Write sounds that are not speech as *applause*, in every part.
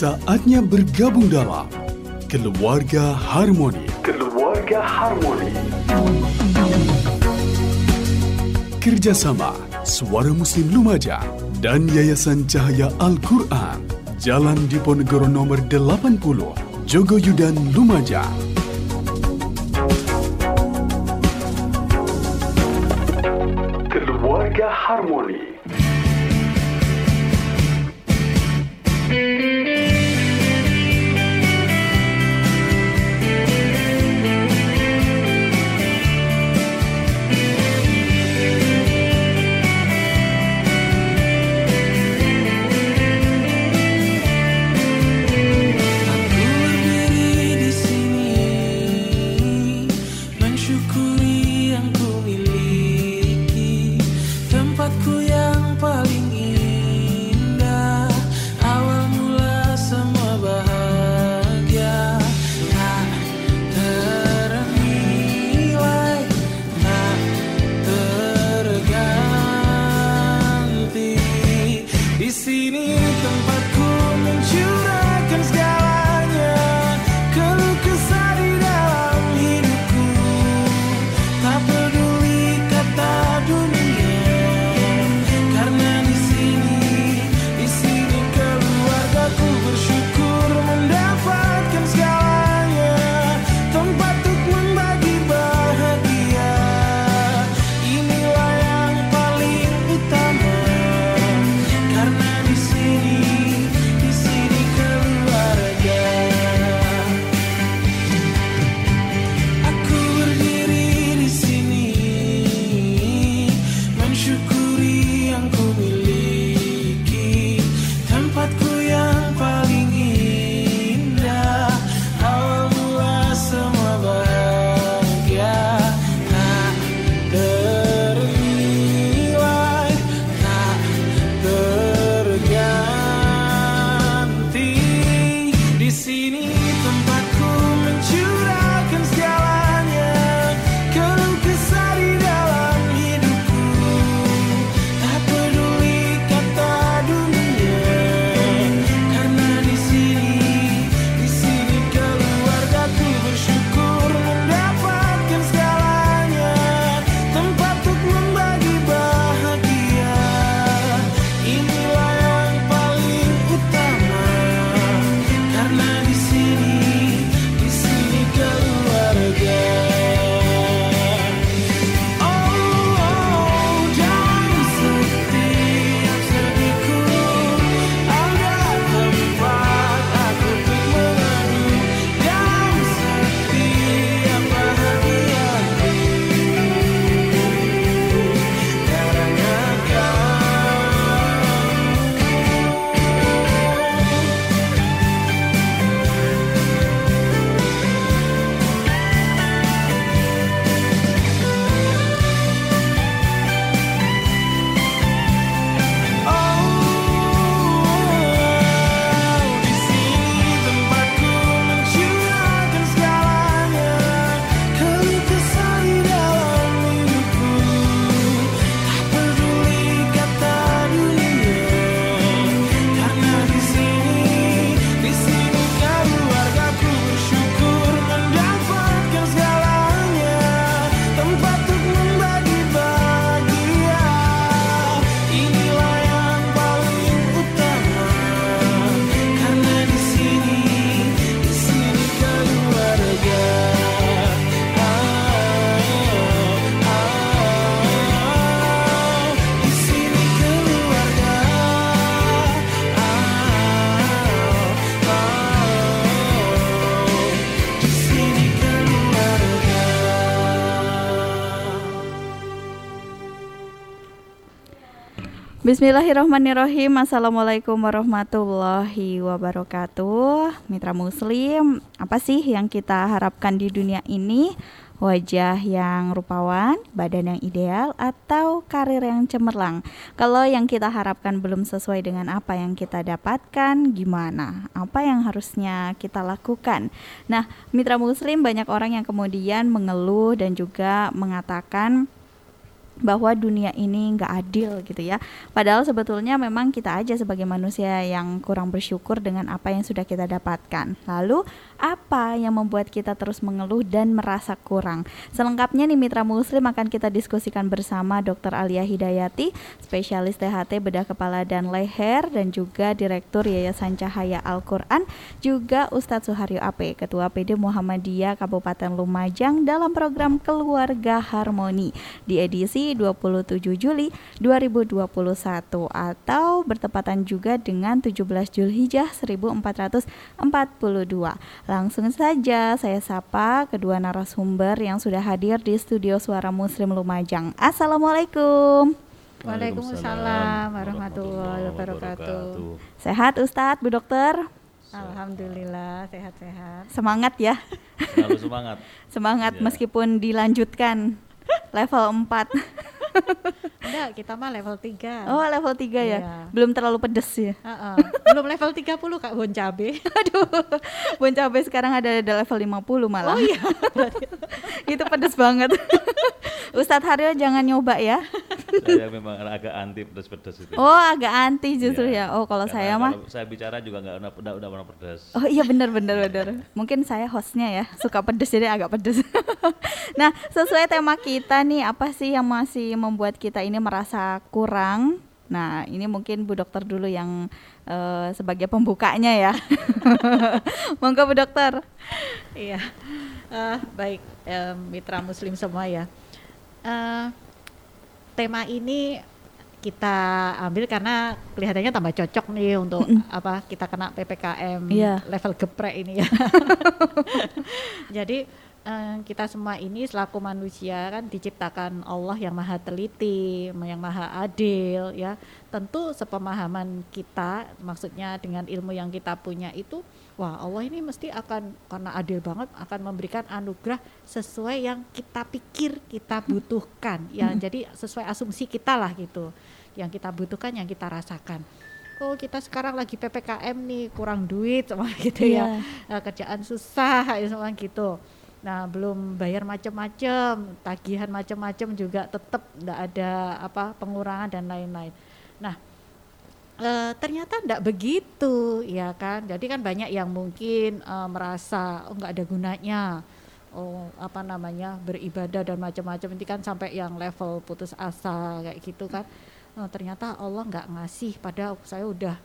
Saatnya bergabung dalam Keluarga Harmoni. Keluarga Harmoni. Kerjasama Suara Muslim Lumajang dan Yayasan Cahaya Al-Quran. Jalan Diponegoro nomor 80, Jogoyudan Lumajang. Keluarga Harmoni. Bismillahirrahmanirrahim Assalamualaikum warahmatullahi wabarakatuh Mitra Muslim Apa sih yang kita harapkan di dunia ini? Wajah yang rupawan, badan yang ideal, atau karir yang cemerlang Kalau yang kita harapkan belum sesuai dengan apa yang kita dapatkan Gimana? Apa yang harusnya kita lakukan? Nah, Mitra Muslim banyak orang yang kemudian mengeluh dan juga mengatakan bahwa dunia ini nggak adil gitu ya. Padahal sebetulnya memang kita aja sebagai manusia yang kurang bersyukur dengan apa yang sudah kita dapatkan. Lalu apa yang membuat kita terus mengeluh dan merasa kurang? Selengkapnya nih Mitra Muslim akan kita diskusikan bersama Dr. Alia Hidayati, spesialis THT bedah kepala dan leher dan juga Direktur Yayasan Cahaya Al-Qur'an, juga Ustadz Suharyo AP, Ketua PD Muhammadiyah Kabupaten Lumajang dalam program Keluarga Harmoni di edisi 27 Juli 2021 atau bertepatan juga dengan 17 Julhijjah 1442. Langsung saja saya sapa kedua narasumber yang sudah hadir di studio Suara Muslim Lumajang. Assalamualaikum. Waalaikumsalam warahmatullahi wabarakatuh. Sehat Ustadz, Bu Dokter? Alhamdulillah sehat-sehat. Semangat ya. Selalu semangat. *laughs* Semangat Ya. meskipun dilanjutkan level 4. *laughs* Enggak, kita mah level 3. Oh, level 3 ya. Iya. Belum terlalu pedes ya. Heeh. Belum level 30 Kak Bon Cabe. *laughs* Aduh. Bon cabai sekarang ada ada level 50 malah. Oh iya. *laughs* Itu pedes banget. Ustadz Haryo jangan nyoba ya. Saya memang agak anti pedas-pedas itu. Oh, agak anti justru Iya. ya. Oh, kalau Karena saya mah saya bicara juga nggak udah udah, udah pernah pedas. Oh iya benar benar benar. Mungkin saya hostnya ya suka pedes jadi agak pedes. *laughs* nah sesuai tema kita nih apa sih yang masih membuat kita ini merasa kurang? Nah ini mungkin Bu Dokter dulu yang eh, sebagai pembukanya ya. *laughs* Monggo Bu Dokter. Iya. Eh, baik em, mitra muslim semua ya. Eh, tema ini kita ambil karena kelihatannya tambah cocok nih untuk apa kita kena PPKM Iya. level geprek ini ya. *laughs* Jadi eh, kita semua ini selaku manusia kan diciptakan Allah yang maha teliti, yang maha adil ya. Tentu sepemahaman kita maksudnya dengan ilmu yang kita punya itu wah Allah ini mesti akan karena adil banget akan memberikan anugerah sesuai yang kita pikir kita butuhkan ya. Jadi sesuai asumsi kita lah gitu. Yang kita butuhkan yang kita rasakan. Oh kita sekarang lagi PPKM nih kurang duit sama *laughs* gitu ya Iya. Eh, kerjaan susah ya semua gitu. Nah belum bayar macam-macam, tagihan macam-macam juga tetap tidak ada apa pengurangan dan lain-lain. Nah eh, ternyata tidak begitu ya kan. Jadi kan banyak yang mungkin eh, merasa oh nggak ada gunanya. Oh apa namanya beribadah dan macam-macam ini kan sampai yang level putus asa kayak gitu kan. Oh, ternyata Allah nggak ngasih pada saya udah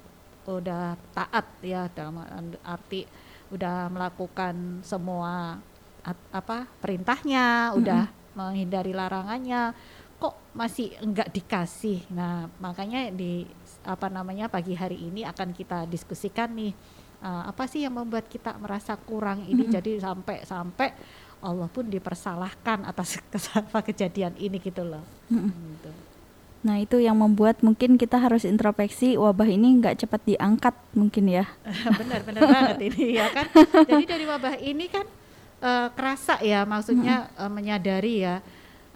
udah taat ya dalam arti udah melakukan semua at- apa perintahnya, udah menghindari larangannya, kok masih enggak dikasih. Nah, makanya di apa namanya pagi hari ini akan kita diskusikan nih eh, apa sih yang membuat kita merasa kurang ini jadi sampai sampai Allah pun dipersalahkan atas *laughs* kes- apa kejadian ini gitu loh. Gitu. Nah itu yang membuat mungkin kita harus introspeksi wabah ini nggak cepat diangkat mungkin ya. *laughs* benar benar banget ini ya kan *laughs* jadi dari wabah ini kan eh, kerasa ya maksudnya eh, menyadari ya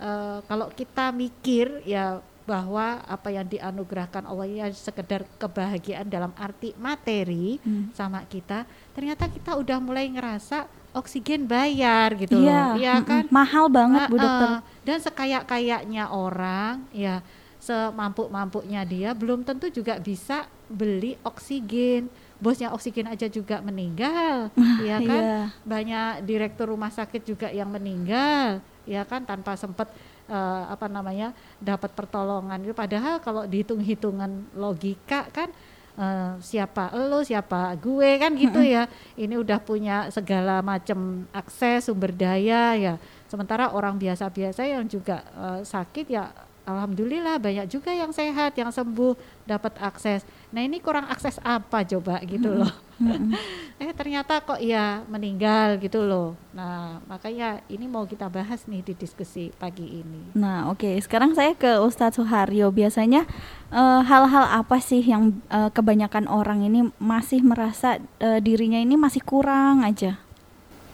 eh, kalau kita mikir ya bahwa apa yang dianugerahkan Allah ya sekedar kebahagiaan dalam arti materi Hmm. sama kita ternyata kita udah mulai ngerasa oksigen bayar gitu Iya, loh ya mm-mm. kan mahal banget Bu Heeh. Dokter. Dan sekaya-kayanya orang, ya semampu-mampunya dia belum tentu juga bisa beli oksigen. Bosnya oksigen aja juga meninggal, *laughs* ya kan? iya. Banyak direktur rumah sakit juga yang meninggal, ya kan? Tanpa sempat eh, apa namanya dapat pertolongan. Itu Padahal kalau dihitung-hitungan logika kan eh, siapa lo siapa gue kan gitu ya. Ini udah punya segala macam akses sumber daya ya. Sementara orang biasa-biasa yang juga eh, sakit ya alhamdulillah banyak juga yang sehat yang sembuh dapat akses nah ini kurang akses apa coba gitu loh *laughs* eh ternyata kok ya meninggal gitu loh nah makanya ini mau kita bahas nih di diskusi pagi ini Nah, oke. Sekarang saya ke Ustadz Suharyo. Biasanya eh, hal-hal apa sih yang eh, kebanyakan orang ini masih merasa eh, dirinya ini masih kurang aja?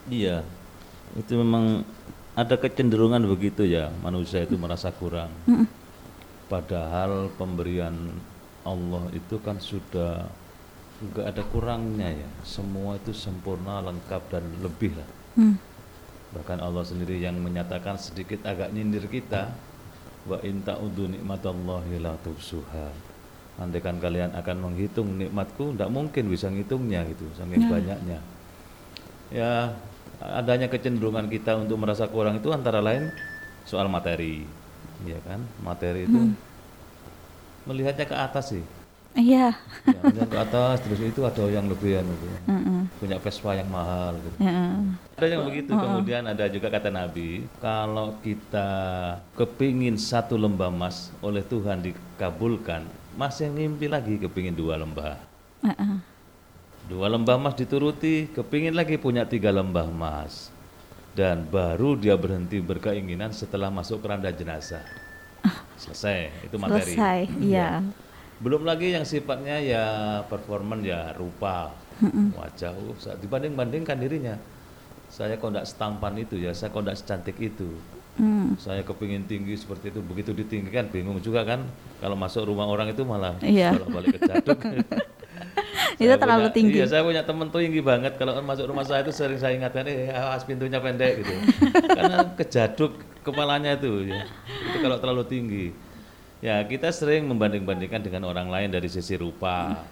Iya. Itu memang ada kecenderungan begitu ya, manusia itu merasa kurang. Padahal pemberian Allah itu kan sudah nggak ada kurangnya ya. Semua itu sempurna, lengkap dan lebih lah. Hmm. Bahkan Allah sendiri yang menyatakan sedikit agak nyindir kita wa in ta'udu nikmatallahi la tuhsuha. Andaikan kalian akan menghitung nikmatku, tidak mungkin bisa ngitungnya gitu, saking Ya. banyaknya. Ya, adanya kecenderungan kita untuk merasa kurang itu antara lain soal materi, ya kan? Materi itu melihatnya ke atas sih. Iya. Ya, ke atas terus itu ada yang lebihan gitu. Heeh. Punya Vespa yang mahal gitu. Heeh. Ada yang begitu, kemudian ada juga kata Nabi, kalau kita kepingin satu lembah emas oleh Tuhan dikabulkan, masih ngimpi lagi kepingin dua lembah. Heeh. Dua lembah emas dituruti, kepingin lagi punya tiga lembah emas. Dan baru dia berhenti berkeinginan setelah masuk keranda jenazah. Selesai, itu materi. Selesai. Iya. Belum lagi yang sifatnya ya performan ya rupa, wajah, uh, dibanding-bandingkan dirinya. Saya kok enggak setampan itu ya, saya kok enggak secantik itu. Hmm. Saya kepingin tinggi seperti itu, begitu ditinggikan bingung juga kan. Kalau masuk rumah orang itu malah Iya. kalau balik ke jaduk. *laughs* *laughs* Itu Saya terlalu punya- tinggi. Iya, saya punya temen tinggi banget. Kalau masuk rumah saya itu sering saya ingatkan, eh awas pintunya pendek gitu. *laughs* Karena kejaduk kepalanya itu ya. Itu kalau terlalu tinggi. Ya, kita sering membanding-bandingkan dengan orang lain dari sisi rupa.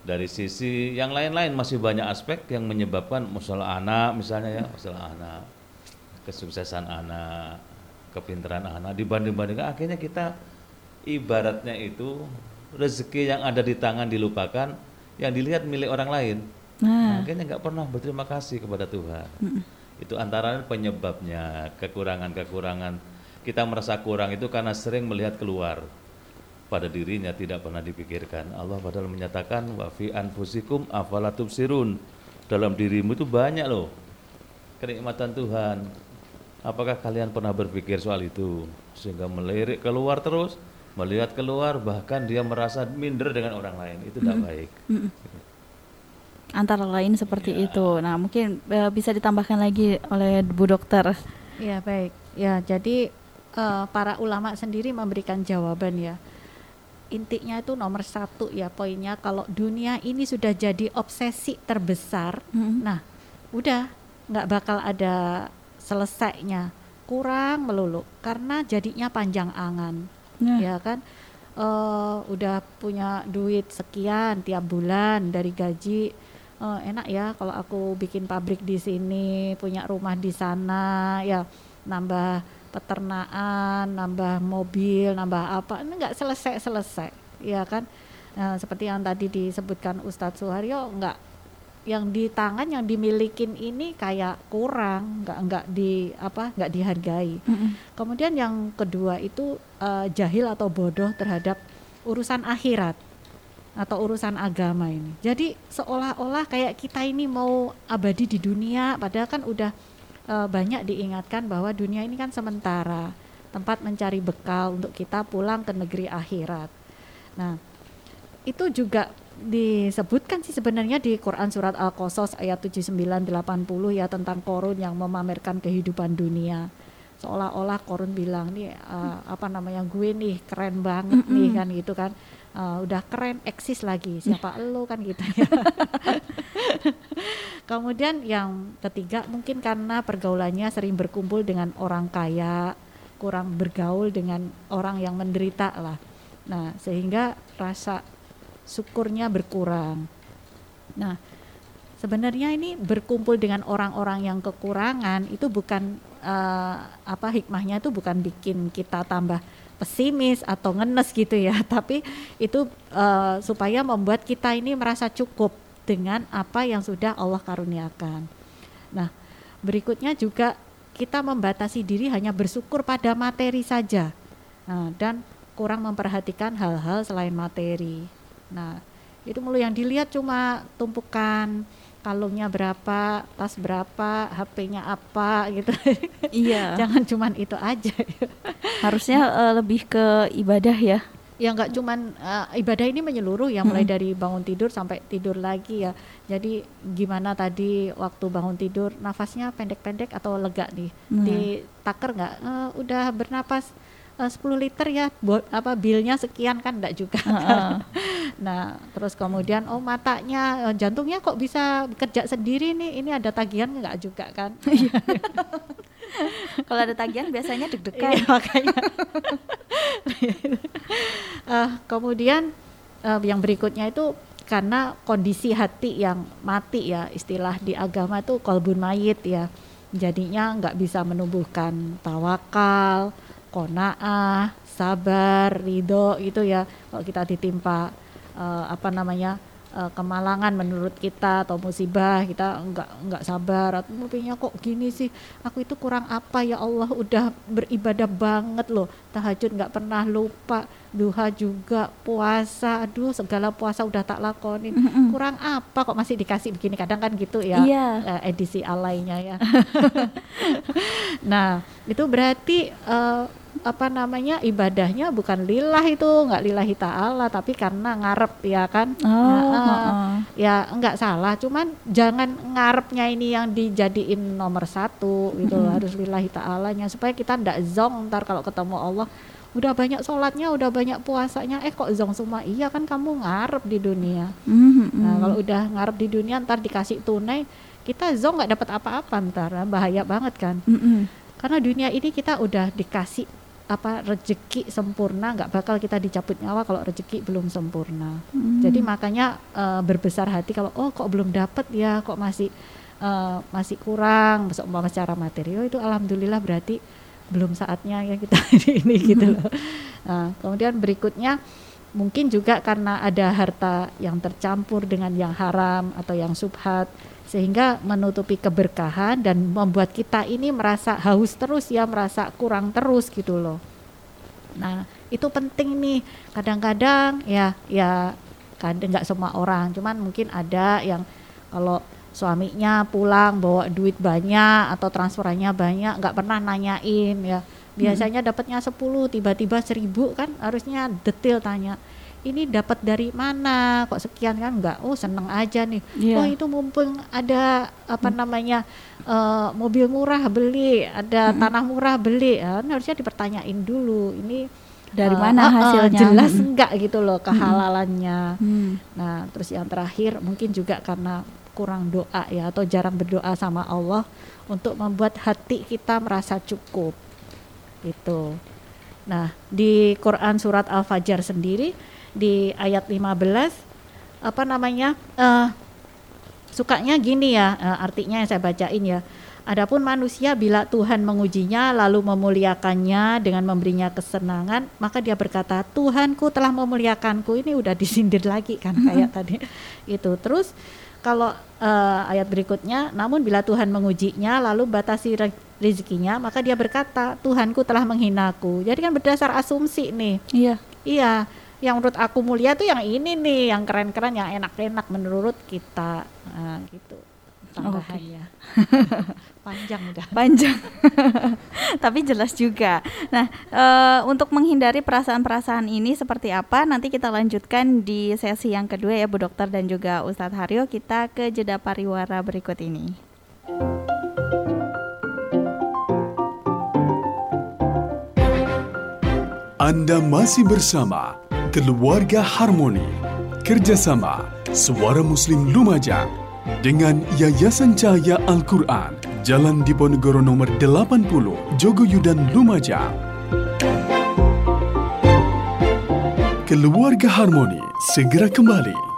Dari sisi yang lain-lain masih banyak aspek yang menyebabkan masalah anak misalnya ya, masalah anak, kesuksesan anak, kepintaran anak dibanding-bandingkan akhirnya kita ibaratnya itu rezeki yang ada di tangan dilupakan, yang dilihat milik orang lain. Nah, Akhirnya nggak pernah berterima kasih kepada Tuhan. Itu antara penyebabnya kekurangan-kekurangan kita merasa kurang itu karena sering melihat keluar pada dirinya tidak pernah dipikirkan. Allah padahal menyatakan wa fi anfusikum afala tubsirun. Dalam dirimu itu banyak loh kenikmatan Tuhan. Apakah kalian pernah berpikir soal itu sehingga melirik keluar terus, melihat keluar bahkan dia merasa minder dengan orang lain. Itu tidak baik. antara lain seperti Iya. itu. Nah, mungkin eh, bisa ditambahkan lagi oleh Bu Dokter. Ya baik. Ya jadi eh, para ulama sendiri memberikan jawaban ya. Intinya itu nomor satu ya poinnya kalau dunia ini sudah jadi obsesi terbesar, Mm-mm. nah udah nggak bakal ada selesainya, kurang melulu karena jadinya panjang angan, Nah, ya kan? Eh, udah punya duit sekian tiap bulan dari gaji eh, enak ya kalau aku bikin pabrik di sini punya rumah di sana ya nambah peternakan nambah mobil nambah apa ini nggak selesai selesai ya kan Nah, seperti yang tadi disebutkan Ustadz Suharyo nggak yang di tangan yang dimilikin ini kayak kurang nggak nggak di apa nggak dihargai mm-mm. Kemudian yang kedua itu eh, jahil atau bodoh terhadap urusan akhirat atau urusan agama ini. Jadi seolah-olah kayak kita ini mau abadi di dunia, padahal kan udah eh, banyak diingatkan bahwa dunia ini kan sementara, tempat mencari bekal untuk kita pulang ke negeri akhirat. Nah, itu juga disebutkan sih sebenarnya di Quran surat Al-Qasas ayat 7980 ya tentang korun yang memamerkan kehidupan dunia. Seolah-olah korun bilang nih eh, apa namanya gue nih keren banget nih kan gitu kan. Eh, udah keren eksis lagi siapa lo kan gitu ya. *laughs* Kemudian yang ketiga mungkin karena pergaulannya sering berkumpul dengan orang kaya kurang bergaul dengan orang yang menderita lah. Nah sehingga rasa syukurnya berkurang. Nah sebenarnya ini berkumpul dengan orang-orang yang kekurangan itu bukan eh, apa hikmahnya itu bukan bikin kita tambah pesimis atau ngenes gitu ya *laughs* tapi itu eh, supaya membuat kita ini merasa cukup dengan apa yang sudah Allah karuniakan. Nah berikutnya juga kita membatasi diri hanya bersyukur pada materi saja. Nah, dan kurang memperhatikan hal-hal selain materi nah itu mulu yang dilihat cuma tumpukan kalungnya berapa, tas berapa, HP-nya apa gitu. Iya. *laughs* Jangan cuman itu aja. Harusnya eh, lebih ke ibadah ya. ya nggak cuman eh, ibadah ini menyeluruh ya mulai dari bangun tidur sampai tidur lagi ya. Jadi gimana tadi waktu bangun tidur nafasnya pendek-pendek atau lega nih? Nah. Di taker nggak? Eh, udah bernapas eh, 10 liter ya, bo- apa bilnya sekian kan enggak juga. Heeh. *laughs* Nah, terus kemudian oh matanya, eh, jantungnya kok bisa kerja sendiri nih? Ini ada tagihan nggak juga kan? *laughs* Iya. Kalau ada tagihan biasanya deg-degan. Iya, makanya. *laughs* Eh, kemudian eh, yang berikutnya itu karena kondisi hati yang mati ya istilah di agama itu kolbun mayit ya jadinya nggak bisa menumbuhkan tawakal kona'ah sabar ridho gitu ya. Kalau kita ditimpa uh, apa namanya uh, kemalangan menurut kita atau musibah kita nggak nggak sabar. Atau mungkinnya kok gini sih aku itu kurang apa? Ya Allah udah beribadah banget loh. Tahajud nggak pernah lupa duha juga puasa. Aduh segala puasa udah tak lakonin. Mm -hmm. kurang apa kok masih dikasih begini? Kadang kan gitu ya yeah. uh, edisi alainya ya. *laughs* Nah itu berarti uh, apa namanya ibadahnya bukan lillah itu nggak lillahi ta'ala tapi karena ngarep ya kan? Oh, nah, uh, uh, ya nggak salah. Cuman jangan ngarepnya ini yang dijadiin nomor satu gitu mm -hmm. harus lillahi ta'alanya supaya kita ndak zong ntar kalau ketemu Allah udah banyak sholatnya udah banyak puasanya eh kok zong semua iya kan kamu ngarep di dunia mm -hmm. nah kalau udah ngarep di dunia ntar dikasih tunai kita zong nggak dapat apa-apa ntar bahaya banget kan mm -hmm. karena dunia ini kita udah dikasih apa rezeki sempurna nggak bakal kita dicabut nyawa kalau rezeki belum sempurna. Hmm. Jadi makanya uh, berbesar hati kalau oh kok belum dapat ya kok masih uh, masih kurang umpama secara material itu alhamdulillah berarti belum saatnya ya kita *laughs* ini gitu loh. Nah, kemudian berikutnya mungkin juga karena ada harta yang tercampur dengan yang haram atau yang subhat sehingga menutupi keberkahan dan membuat kita ini merasa haus terus ya merasa kurang terus gitu loh nah itu penting nih kadang-kadang ya ya kadang nggak semua orang cuman mungkin ada yang kalau suaminya pulang bawa duit banyak atau transferannya banyak nggak pernah nanyain ya biasanya hmm. dapatnya 10 tiba-tiba seribu kan harusnya detail tanya ini dapat dari mana kok sekian kan enggak oh seneng aja nih yeah. oh itu mumpung ada apa hmm. namanya uh, mobil murah beli ada hmm. tanah murah beli ya, harusnya dipertanyain dulu ini dari uh, mana uh, hasilnya uh, jelas hmm. enggak gitu loh kehalalannya hmm. nah terus yang terakhir mungkin juga karena kurang doa ya atau jarang berdoa sama Allah untuk membuat hati kita merasa cukup itu nah di Quran surat Al-Fajr sendiri di ayat 15 apa namanya uh, sukanya gini ya uh, artinya yang saya bacain ya Adapun manusia bila Tuhan mengujinya lalu memuliakannya dengan memberinya kesenangan, maka dia berkata, "Tuhanku telah memuliakanku." Ini udah disindir lagi kan kayak tadi. Itu. Terus kalau uh, ayat berikutnya, namun bila Tuhan mengujinya lalu batasi rezekinya, maka dia berkata, "Tuhanku telah menghinaku." Jadi kan berdasar asumsi nih. Iya. Iya yang menurut aku mulia tuh yang ini nih, yang keren-keren, yang enak-enak menurut kita. Nah, gitu tambahannya. Panjang udah. Panjang. *laughs* Tapi jelas juga. Nah, e, untuk menghindari perasaan-perasaan ini seperti apa? Nanti kita lanjutkan di sesi yang kedua ya Bu Dokter dan juga Ustadz Haryo. Kita ke jeda pariwara berikut ini. Anda masih bersama Keluarga Harmoni, kerjasama Suara Muslim Lumajang dengan Yayasan Cahaya Al-Quran, Jalan Diponegoro nomor 80, Jogoyudan Lumajang. Keluarga Harmoni segera kembali.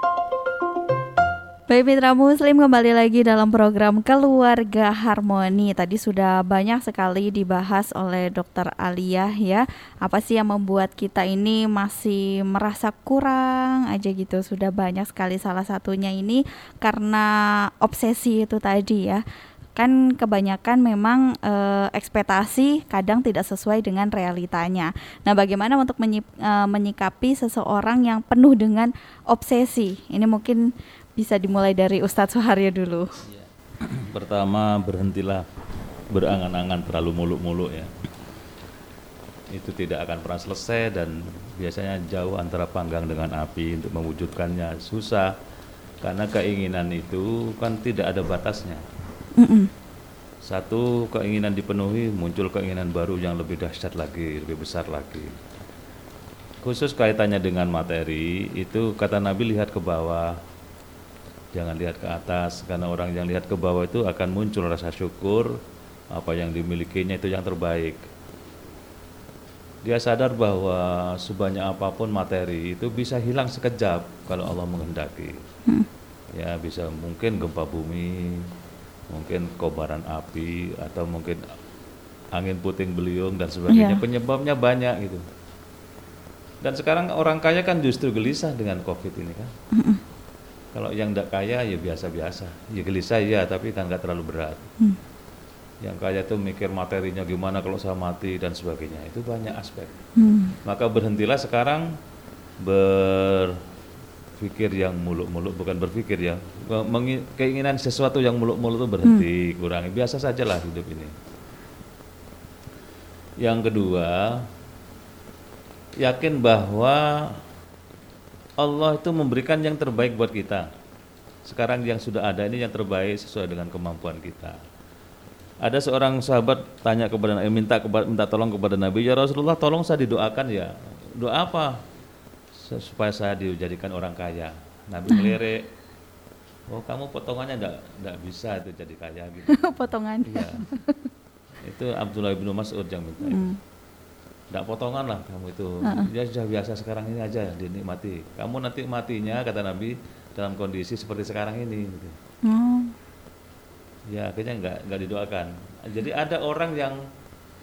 Baik Mitra Muslim kembali lagi dalam program Keluarga Harmoni. Tadi sudah banyak sekali dibahas oleh Dokter Aliyah ya. Apa sih yang membuat kita ini masih merasa kurang aja gitu. Sudah banyak sekali salah satunya ini karena obsesi itu tadi ya kan kebanyakan memang e, ekspektasi kadang tidak sesuai dengan realitanya. Nah, bagaimana untuk menyip, e, menyikapi seseorang yang penuh dengan obsesi? Ini mungkin bisa dimulai dari Ustadz Suharyo dulu. Ya. Pertama berhentilah berangan-angan terlalu muluk-muluk ya. Itu tidak akan pernah selesai dan biasanya jauh antara panggang dengan api untuk mewujudkannya susah karena keinginan itu kan tidak ada batasnya. Mm -mm. Satu keinginan dipenuhi muncul keinginan baru yang lebih dahsyat lagi, lebih besar lagi. khusus kaitannya dengan materi itu kata Nabi lihat ke bawah jangan lihat ke atas karena orang yang lihat ke bawah itu akan muncul rasa syukur apa yang dimilikinya itu yang terbaik. Dia sadar bahwa sebanyak apa pun materi itu bisa hilang sekejap kalau Allah menghendaki. Ya bisa mungkin gempa bumi mungkin kobaran api atau mungkin angin puting beliung dan sebagainya. Iya. penyebabnya banyak gitu. Dan sekarang orang kaya kan justru gelisah dengan covid ini kan kalau yang tidak kaya ya biasa-biasa. Ya gelisah ya tapi kan nggak terlalu berat. Hmm. yang kaya tuh mikir materinya gimana kalau saya mati dan sebagainya. Itu banyak aspek. Hmm. maka berhentilah sekarang berpikir yang muluk-muluk bukan berpikir ya. Keinginan sesuatu yang muluk-muluk itu berhenti kurangi. Biasa sajalah hidup ini. Yang kedua yakin bahwa Allah itu memberikan yang terbaik buat kita sekarang yang sudah ada ini yang terbaik sesuai dengan kemampuan kita ada seorang sahabat tanya kepada Nabi, minta kepada minta tolong kepada Nabi, ya Rasulullah tolong saya didoakan ya. Doa apa? Supaya saya dijadikan orang kaya. Nabi *laughs* ngelirik, oh kamu potongannya enggak enggak bisa itu jadi kaya gitu. *laughs* Potongan. Iya. Itu Abdullah bin Mas'ud yang minta itu. Enggak potongan lah kamu itu. Ya sudah biasa sekarang ini aja dinikmati. Kamu nanti matinya kata Nabi dalam kondisi seperti sekarang ini gitu. Oh. Ya akhirnya nggak nggak didoakan. Jadi ada orang yang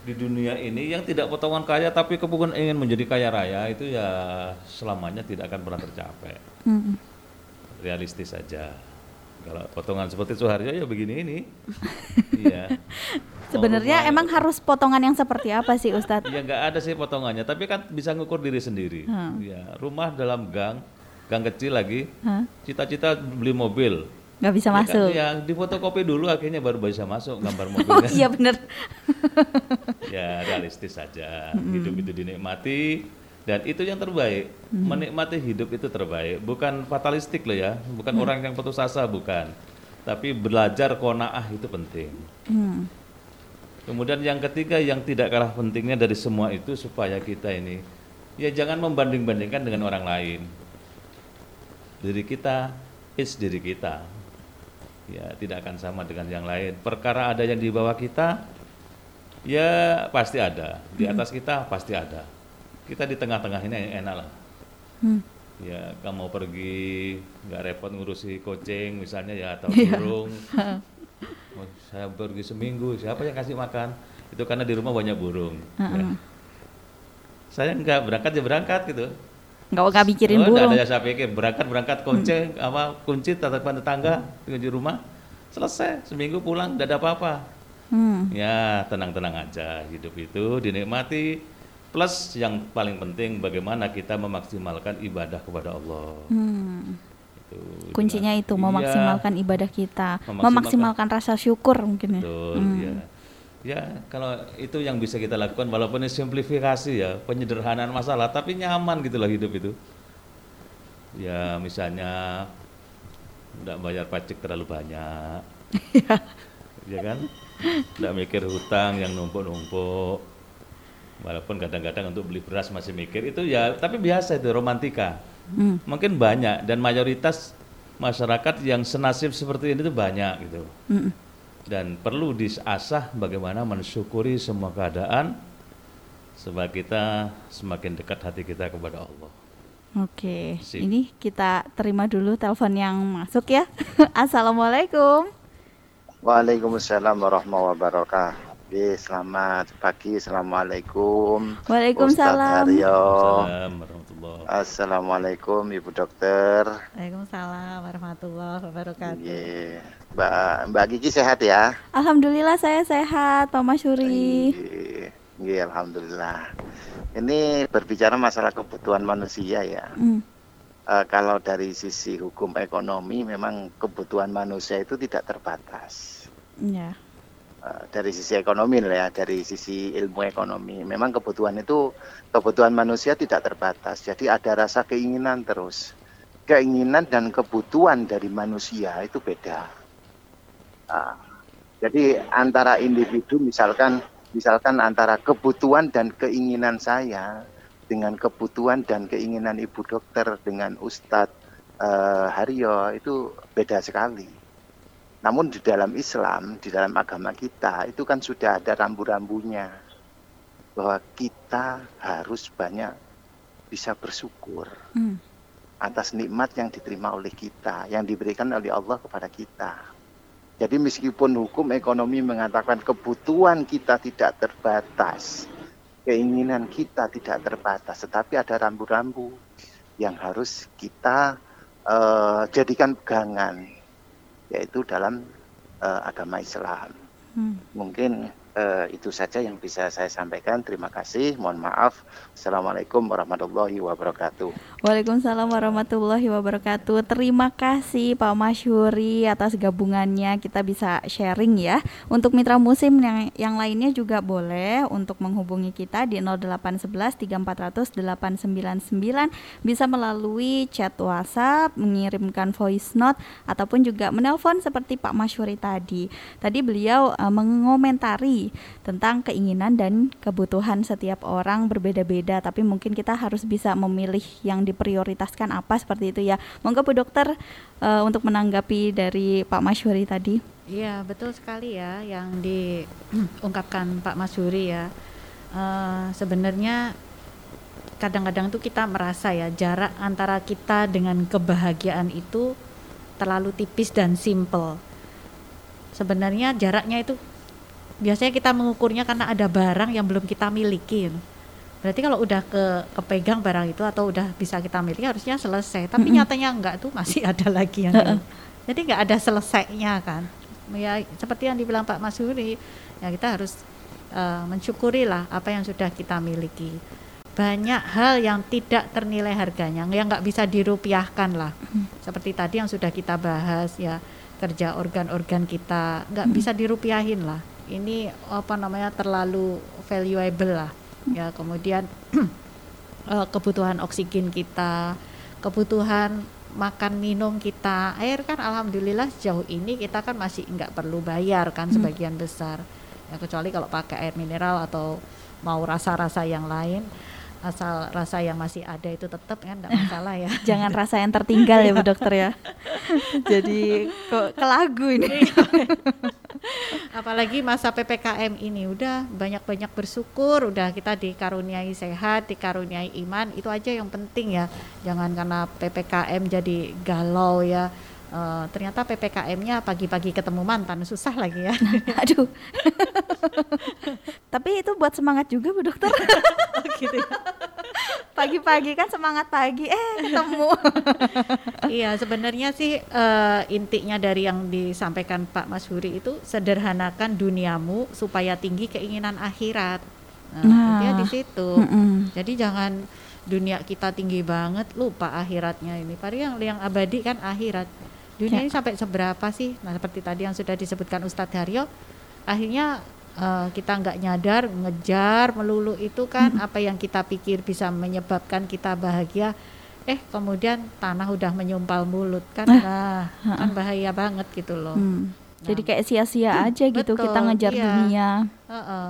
di dunia ini yang tidak potongan kaya tapi kemudian ingin menjadi kaya raya itu ya selamanya tidak akan pernah tercapai. Hmm. Realistis saja. Kalau potongan seperti Suharyo ya begini ini. *laughs* Iya. Sebenarnya rumah- emang harus potongan yang seperti apa sih Ustadz? Ya nggak ada sih potongannya, tapi kan bisa ngukur diri sendiri. Hmm. Ya, rumah dalam gang, gang kecil lagi. Cita-cita beli mobil. Nggak bisa Ya kan, masuk. Ya, difotokopi dulu akhirnya baru bisa masuk gambar *laughs* mobilnya. Oh iya bener. *laughs* ya realistis saja hidup itu dinikmati dan itu yang terbaik menikmati hidup itu terbaik bukan fatalistik loh ya bukan orang yang putus asa bukan tapi belajar konaah itu penting Hmm. Kemudian yang ketiga yang tidak kalah pentingnya dari semua itu supaya kita ini ya jangan membanding-bandingkan dengan orang lain. Diri kita is diri kita. Ya tidak akan sama dengan yang lain. Perkara ada yang di bawah kita ya pasti ada. Di atas kita pasti ada. Kita di tengah-tengah ini enak lah. Hmm. ya kamu pergi nggak repot ngurusi kucing misalnya ya atau Iya. burung *laughs* saya pergi seminggu siapa yang kasih makan? Itu karena di rumah banyak burung. Ya. *laughs* saya nggak berangkat ya berangkat gitu. Nggak nggak mikirin Oh, burung. ada yang saya pikir. Berangkat berangkat kunci apa kunci tatapan tetangga di rumah. Selesai seminggu pulang tidak ada apa-apa. Hmm. ya tenang-tenang aja hidup itu dinikmati. Plus yang paling penting bagaimana kita memaksimalkan ibadah kepada Allah. Hmm. Itu Kuncinya itu Iya, memaksimalkan ibadah kita, Memaksimalkan. memaksimalkan rasa syukur mungkin ya. betul ya ya kalau itu yang bisa kita lakukan walaupun ini simplifikasi ya penyederhanaan masalah tapi nyaman gitu loh hidup itu. Ya misalnya tidak bayar pajak terlalu banyak. Ya kan? Tidak mikir hutang yang numpuk-numpuk. Walaupun kadang-kadang untuk beli beras masih mikir itu ya tapi biasa itu romantika Hmm. mungkin banyak dan mayoritas masyarakat yang senasib seperti ini itu banyak gitu Mm-mm. dan perlu disasah bagaimana mensyukuri semua keadaan supaya kita semakin dekat hati kita kepada Allah. Oke, Sip. ini kita terima dulu telepon yang masuk ya. *laughs* Assalamualaikum. Waalaikumsalam warahmatullahi wabarakatuh. Oke, selamat pagi, assalamualaikum. Waalaikumsalam. Ustadz Haryo. Warahmatullahi Assalamualaikum Ibu Dokter. Waalaikumsalam warahmatullahi wabarakatuh. Iya. Mbak Mbak Gigi sehat ya? Alhamdulillah saya sehat, Pak Masyuri. Iya, Iya, alhamdulillah. Ini berbicara masalah kebutuhan manusia ya. Hmm. Eh, kalau dari sisi hukum ekonomi memang kebutuhan manusia itu tidak terbatas. Ya. Eh, dari sisi ekonomi ya, dari sisi ilmu ekonomi. Memang kebutuhan itu kebutuhan manusia tidak terbatas. Jadi ada rasa keinginan terus. Keinginan dan kebutuhan dari manusia itu beda. Ah, jadi antara individu misalkan misalkan antara kebutuhan dan keinginan saya dengan kebutuhan dan keinginan ibu dokter dengan Ustadz uh, Haryo itu beda sekali. Namun di dalam Islam, di dalam agama kita itu kan sudah ada rambu-rambunya bahwa kita harus banyak bisa bersyukur hmm. atas nikmat yang diterima oleh kita, yang diberikan oleh Allah kepada kita. Jadi meskipun hukum ekonomi mengatakan kebutuhan kita tidak terbatas, keinginan kita tidak terbatas, tetapi ada rambu-rambu yang harus kita uh, jadikan pegangan, yaitu dalam uh, agama Islam. Hmm. Mungkin uh, itu saja yang bisa saya sampaikan. Terima kasih. Mohon maaf. Assalamualaikum warahmatullahi wabarakatuh. Waalaikumsalam warahmatullahi wabarakatuh. Terima kasih Pak Masyuri atas gabungannya. Kita bisa sharing ya. Untuk mitra musim yang yang lainnya juga boleh untuk menghubungi kita di 0811 3400 899 bisa melalui chat WhatsApp, mengirimkan voice note ataupun juga menelpon seperti Pak Masyuri tadi. Tadi beliau uh, mengomentari tentang keinginan dan kebutuhan setiap orang berbeda-beda. Tapi mungkin kita harus bisa memilih yang diprioritaskan apa seperti itu ya. Monggo Bu Dokter uh, untuk menanggapi dari Pak Masyuri tadi. Iya betul sekali ya yang diungkapkan *clears throat* Pak Masyuri ya. Uh, sebenarnya kadang-kadang tuh kita merasa ya jarak antara kita dengan kebahagiaan itu terlalu tipis dan simple. Sebenarnya jaraknya itu biasanya kita mengukurnya karena ada barang yang belum kita miliki berarti kalau udah ke kepegang barang itu atau udah bisa kita miliki harusnya selesai. Tapi mm -hmm. nyatanya enggak tuh masih *laughs* ada lagi yang jadi enggak ada selesainya kan. Ya seperti yang dibilang Pak Mas Huri ya kita harus uh, mensyukuri lah apa yang sudah kita miliki. Banyak hal yang tidak ternilai harganya yang nggak bisa dirupiahkan lah. Mm. seperti tadi yang sudah kita bahas ya kerja organ-organ kita nggak mm. bisa dirupiahin lah ini apa namanya terlalu valuable lah. Ya kemudian uh, *clears throat* kebutuhan oksigen kita kebutuhan makan minum kita air kan alhamdulillah sejauh ini kita kan masih nggak perlu bayar kan hmm. sebagian besar. Ya kecuali kalau pakai air mineral atau mau rasa-rasa yang lain asal rasa yang masih ada itu tetap kan tidak masalah ya. *laughs* Jangan rasa yang tertinggal ya bu dokter ya. *laughs* Jadi kok ke lagu ini apalagi masa ppkm ini udah banyak-banyak bersyukur udah kita dikaruniai sehat dikaruniai iman itu aja yang penting ya. Jangan karena ppkm jadi galau ya Uh, ternyata ppkm-nya pagi-pagi ketemu mantan susah lagi ya. *laughs* Aduh. *laughs* Tapi itu buat semangat juga bu dokter. oh, gitu ya. *laughs* Pagi-pagi kan semangat pagi, eh ketemu. iya sebenarnya sih uh, intinya dari yang disampaikan Pak Mas Huri itu sederhanakan duniamu supaya tinggi keinginan akhirat. Nah, nah. dia di situ. Mm -mm. Jadi jangan dunia kita tinggi banget lupa akhiratnya ini. Padahal yang yang abadi kan akhirat dunia ya. ini sampai seberapa sih nah seperti tadi yang sudah disebutkan Ustadz Haryo akhirnya uh, kita nggak nyadar ngejar melulu itu kan hmm. apa yang kita pikir bisa menyebabkan kita bahagia eh kemudian tanah udah menyumpal mulut kan eh. nah kan bahaya banget gitu loh hmm. nah. jadi kayak sia-sia hmm, aja gitu betul, kita ngejar iya. dunia uh -uh.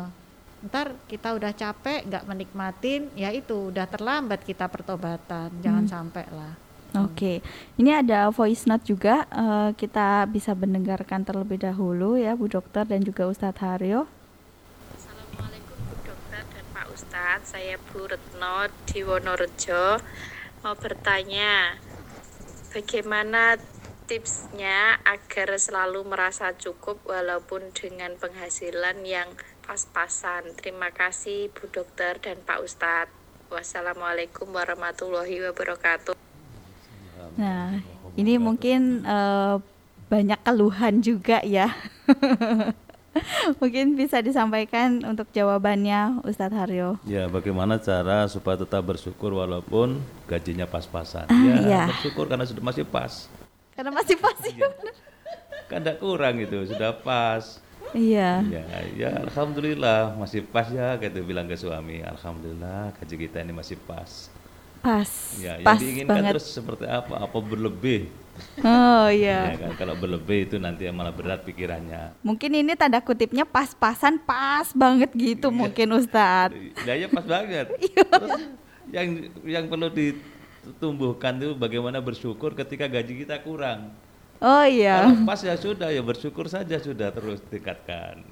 ntar kita udah capek nggak menikmatin ya itu udah terlambat kita pertobatan jangan hmm. sampai lah Oke, okay. ini ada voice note juga. Uh, kita bisa mendengarkan terlebih dahulu ya, Bu Dokter dan juga Ustadz Haryo. Assalamualaikum Bu Dokter dan Pak Ustadz. Saya Bu Retno di Wonorejo. Mau bertanya, bagaimana tipsnya agar selalu merasa cukup walaupun dengan penghasilan yang pas-pasan? Terima kasih Bu Dokter dan Pak Ustadz. Wassalamualaikum warahmatullahi wabarakatuh. Nah, ini mungkin uh, banyak keluhan juga ya. *laughs* mungkin bisa disampaikan untuk jawabannya Ustadz Haryo. Ya, bagaimana cara supaya tetap bersyukur walaupun gajinya pas-pasan? Ah, ya, ya, bersyukur karena sudah masih pas. Karena masih pas ya. kan tidak kurang itu, sudah pas. Iya. Ya, ya alhamdulillah masih pas ya gitu bilang ke suami. Alhamdulillah gaji kita ini masih pas pas ya pas yang diinginkan banget. terus seperti apa apa berlebih oh iya ya kan kalau berlebih itu nanti malah berat pikirannya mungkin ini tanda kutipnya pas-pasan pas banget gitu iya. mungkin Ustadz ya, ya pas banget *laughs* iya. terus yang yang perlu ditumbuhkan itu bagaimana bersyukur ketika gaji kita kurang. Oh iya. Kalau pas ya sudah ya bersyukur saja sudah terus tingkatkan.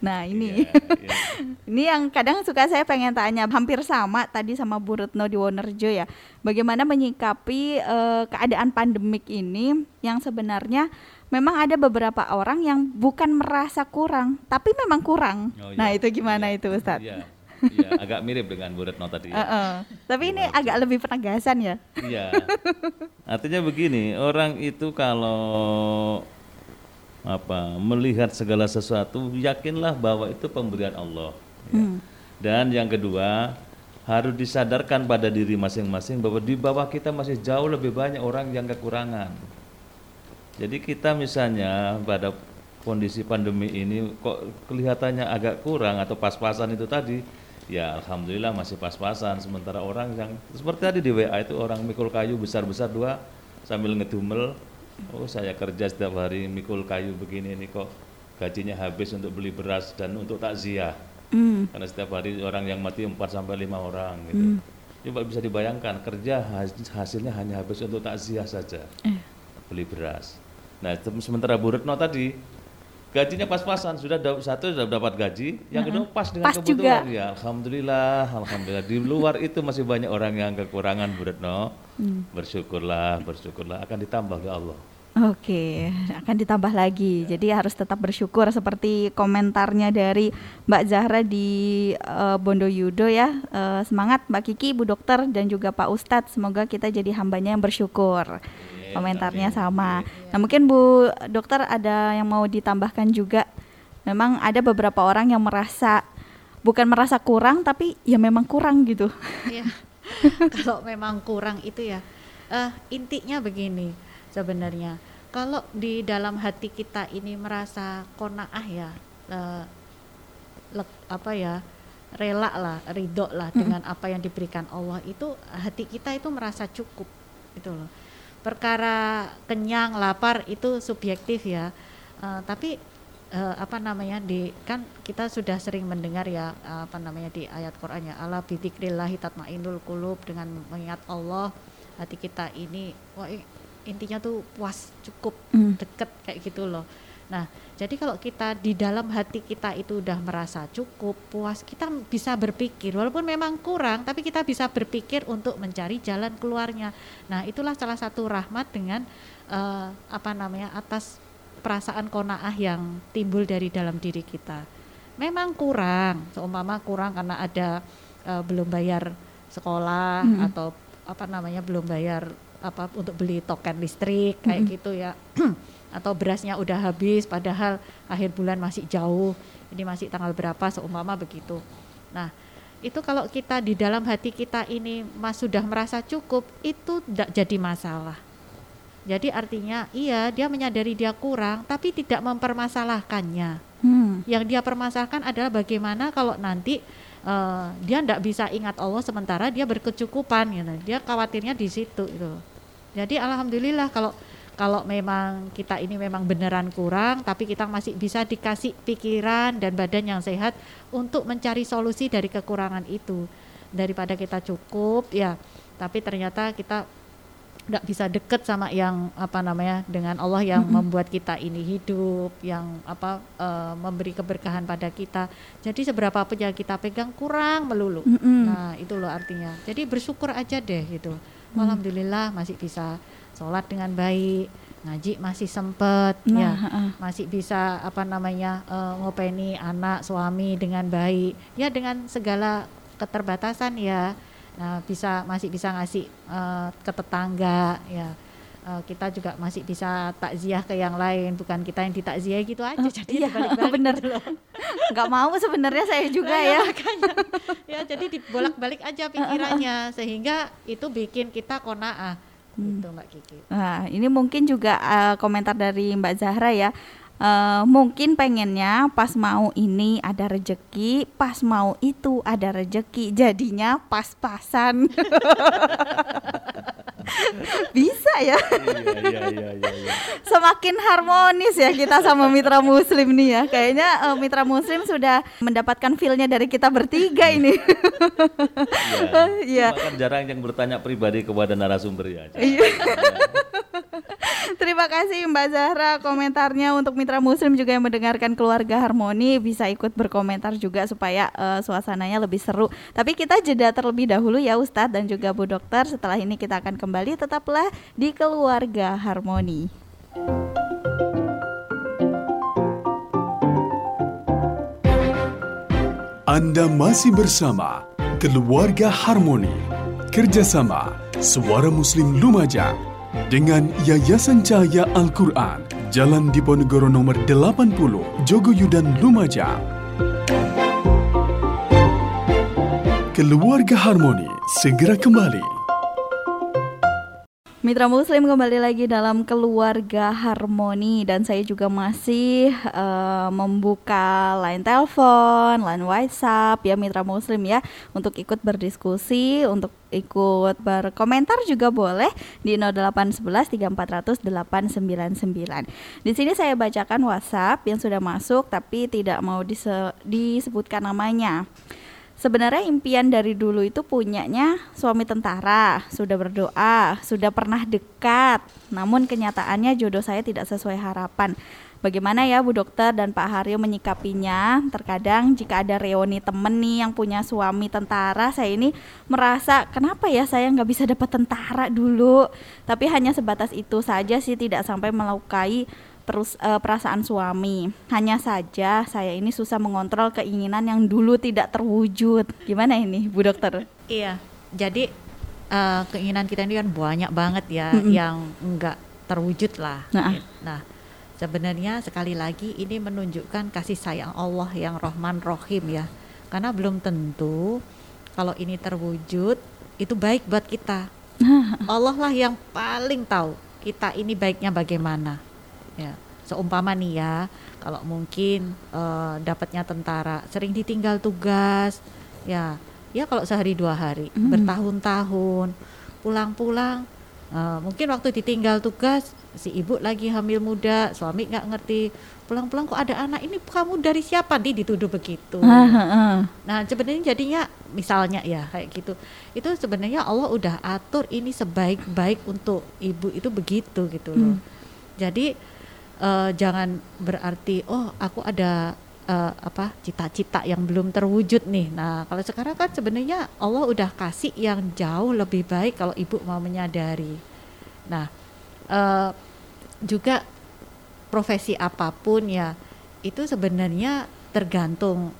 Nah ini, Iya, iya. *laughs* ini yang kadang suka saya pengen tanya, hampir sama tadi sama Bu Retno di Wonerjo ya. Bagaimana menyikapi eh, keadaan pandemik ini yang sebenarnya memang ada beberapa orang yang bukan merasa kurang, tapi memang kurang. Oh, nah iya. itu gimana Iya, itu Ustadz? Iya, iya, agak mirip dengan Bu Retno tadi. ya. Eh-eh. Tapi ini agak lebih penegasan ya. Iya. Artinya begini, orang itu kalau apa melihat segala sesuatu yakinlah bahwa itu pemberian Allah. ya. Dan yang kedua harus disadarkan pada diri masing-masing bahwa di bawah kita masih jauh lebih banyak orang yang kekurangan. Jadi kita misalnya pada kondisi pandemi ini kok kelihatannya agak kurang atau pas-pasan itu tadi, ya alhamdulillah masih pas-pasan. Sementara orang yang seperti tadi di WA itu orang mikul kayu besar-besar dua sambil ngedumel, oh saya kerja setiap hari mikul kayu begini ini kok gajinya habis untuk beli beras dan untuk takziah. Hmm. Karena setiap hari orang yang mati 4 sampai 5 orang gitu. Coba bisa dibayangkan kerja has- hasilnya hanya habis untuk takziah saja. Beli beras. Nah, sementara Bu Retno tadi gajinya pas-pasan sudah da- satu sudah dapat gaji, yang kedua pas dengan Pas kebutuhan juga. ya. Alhamdulillah, alhamdulillah. Di luar itu masih banyak orang yang kekurangan Bu Retno. Bersyukurlah, bersyukurlah akan ditambah oleh Allah. Oke, akan ditambah lagi. Jadi harus tetap bersyukur seperti komentarnya dari Mbak Zahra di eh, Bondo Yudo ya. Eh, semangat Mbak Kiki, Bu Dokter dan juga Pak Ustadz. Semoga kita jadi hambanya yang bersyukur. Komentarnya sama. Nah mungkin Bu Dokter ada yang mau ditambahkan juga. Memang ada beberapa orang yang merasa bukan merasa kurang tapi ya memang kurang gitu. Iya. *laughs* kalau memang kurang itu ya eh intinya begini sebenarnya kalau di dalam hati kita ini merasa konaah ya eh, lek- apa ya rela lah ridho lah dengan apa yang diberikan Allah itu hati kita itu merasa cukup itu loh. Perkara kenyang lapar itu subjektif ya. Eh, tapi eh, apa namanya di kan kita sudah sering mendengar ya apa namanya di ayat Quran ya ala bidzikrillahi tatmainnul qulub dengan mengingat Allah hati kita ini wah intinya tuh puas cukup Hmm. deket kayak gitu loh nah jadi kalau kita di dalam hati kita itu udah merasa cukup puas kita bisa berpikir walaupun memang kurang tapi kita bisa berpikir untuk mencari jalan keluarnya nah itulah salah satu rahmat dengan eh, apa namanya atas perasaan konaah yang timbul dari dalam diri kita. Memang kurang, seumpama kurang karena ada eh, belum bayar sekolah Mm-mm. atau apa namanya belum bayar apa untuk beli token listrik kayak Mm-mm. gitu ya. *clears throat* atau berasnya udah habis padahal akhir bulan masih jauh. Ini masih tanggal berapa seumpama begitu. Nah, itu kalau kita di dalam hati kita ini mas sudah merasa cukup, itu tidak jadi masalah. Jadi artinya iya dia menyadari dia kurang tapi tidak mempermasalahkannya. Hmm. Yang dia permasalahkan adalah bagaimana kalau nanti eh, dia tidak bisa ingat Allah sementara dia berkecukupan gitu. Dia khawatirnya di situ itu. Jadi alhamdulillah kalau kalau memang kita ini memang beneran kurang tapi kita masih bisa dikasih pikiran dan badan yang sehat untuk mencari solusi dari kekurangan itu. Daripada kita cukup ya, tapi ternyata kita nggak bisa deket sama yang apa namanya dengan Allah yang membuat kita ini hidup yang apa eh, memberi keberkahan pada kita. Jadi seberapa pun yang kita pegang kurang melulu. Nah itu loh artinya. Jadi bersyukur aja deh gitu alhamdulillah masih bisa sholat dengan baik ngaji masih sempet Nah, ya. heeh. masih bisa apa namanya eh, ngopeni anak suami dengan baik. Ya dengan segala keterbatasan ya. Nah bisa masih bisa ngasih eh, ke tetangga ya Eh, kita juga masih bisa takziah ke yang lain bukan kita yang ditakziah gitu aja Oh, jadi iya, dibalik-balik *laughs* bener. gitu loh. nggak mau sebenarnya saya juga Nah, ya. makanya ya jadi dibolak-balik aja *laughs* pikirannya sehingga itu bikin kita konaah gitu Mbak Kiki Nah, ini mungkin juga eh, komentar dari Mbak Zahra ya. Eh, mungkin pengennya pas mau ini ada rejeki, pas mau itu ada rejeki, jadinya pas-pasan. *laughs* *laughs* Bisa ya. iya iya iya iya. iya. Semakin harmonis ya kita sama mitra muslim nih ya. Kayaknya uh, mitra muslim sudah mendapatkan feel-nya dari kita bertiga ini. Iya. *laughs* Cuma kan jarang yang bertanya pribadi kepada narasumber ya. Iya. *laughs* Terima kasih Mbak Zahra komentarnya untuk mitra muslim juga yang mendengarkan keluarga harmoni bisa ikut berkomentar juga supaya uh, suasananya lebih seru. Tapi kita jeda terlebih dahulu ya Ustadz dan juga Bu Dokter. Setelah ini kita akan kembali tetaplah di keluarga harmoni. Anda masih bersama Keluarga Harmoni Kerjasama Suara Muslim Lumajang dengan Yayasan Cahaya Al-Quran Jalan Diponegoro nomor 80 Jogoyudan Lumajang. Keluarga Harmoni segera kembali Mitra Muslim kembali lagi dalam keluarga harmoni dan saya juga masih uh, membuka line telepon, line WhatsApp ya Mitra Muslim ya untuk ikut berdiskusi, untuk ikut berkomentar juga boleh di 0811 3400 899. Di sini saya bacakan WhatsApp yang sudah masuk tapi tidak mau disebutkan namanya. Sebenarnya impian dari dulu itu punyanya suami tentara, sudah berdoa, sudah pernah dekat. Namun kenyataannya jodoh saya tidak sesuai harapan. Bagaimana ya Bu Dokter dan Pak Haryo menyikapinya? Terkadang jika ada reuni temen nih yang punya suami tentara, saya ini merasa kenapa ya saya nggak bisa dapat tentara dulu. Tapi hanya sebatas itu saja sih, tidak sampai melukai perus, uh, perasaan suami. Hanya saja saya ini susah mengontrol keinginan yang dulu tidak terwujud. Gimana ini, Bu Dokter? Iya, jadi uh, keinginan kita ini kan banyak banget ya mm -hmm. yang enggak terwujud lah. Nah, nah sebenarnya sekali lagi ini menunjukkan kasih sayang Allah yang Rohman Rohim ya. Karena belum tentu kalau ini terwujud itu baik buat kita. *laughs* Allah lah yang paling tahu kita ini baiknya bagaimana ya seumpama nih ya kalau mungkin uh, dapatnya tentara sering ditinggal tugas ya ya kalau sehari dua hari mm. bertahun-tahun pulang-pulang uh, mungkin waktu ditinggal tugas si ibu lagi hamil muda suami nggak ngerti pulang-pulang kok ada anak ini kamu dari siapa nih dituduh begitu nah sebenarnya jadinya misalnya ya kayak gitu itu sebenarnya Allah udah atur ini sebaik-baik untuk ibu itu begitu gitu loh mm. jadi uh, jangan berarti oh aku ada uh, apa cita-cita yang belum terwujud nih. Nah, kalau sekarang kan sebenarnya Allah udah kasih yang jauh lebih baik kalau ibu mau menyadari. Nah, uh, juga profesi apa pun ya itu sebenarnya tergantung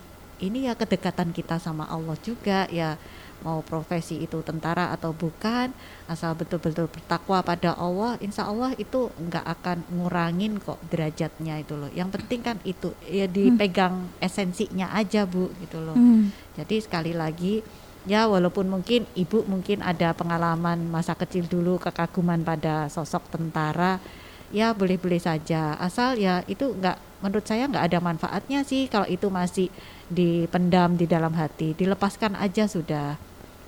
ini ya kedekatan kita sama Allah juga ya mau profesi itu tentara atau bukan asal betul-betul bertakwa pada Allah insya Allah itu nggak akan ngurangin kok derajatnya itu loh yang penting kan itu ya dipegang hmm. esensinya aja bu gitu loh hmm. jadi sekali lagi ya walaupun mungkin ibu mungkin ada pengalaman masa kecil dulu kekaguman pada sosok tentara ya boleh-boleh saja asal ya itu nggak menurut saya nggak ada manfaatnya sih kalau itu masih dipendam di dalam hati dilepaskan aja sudah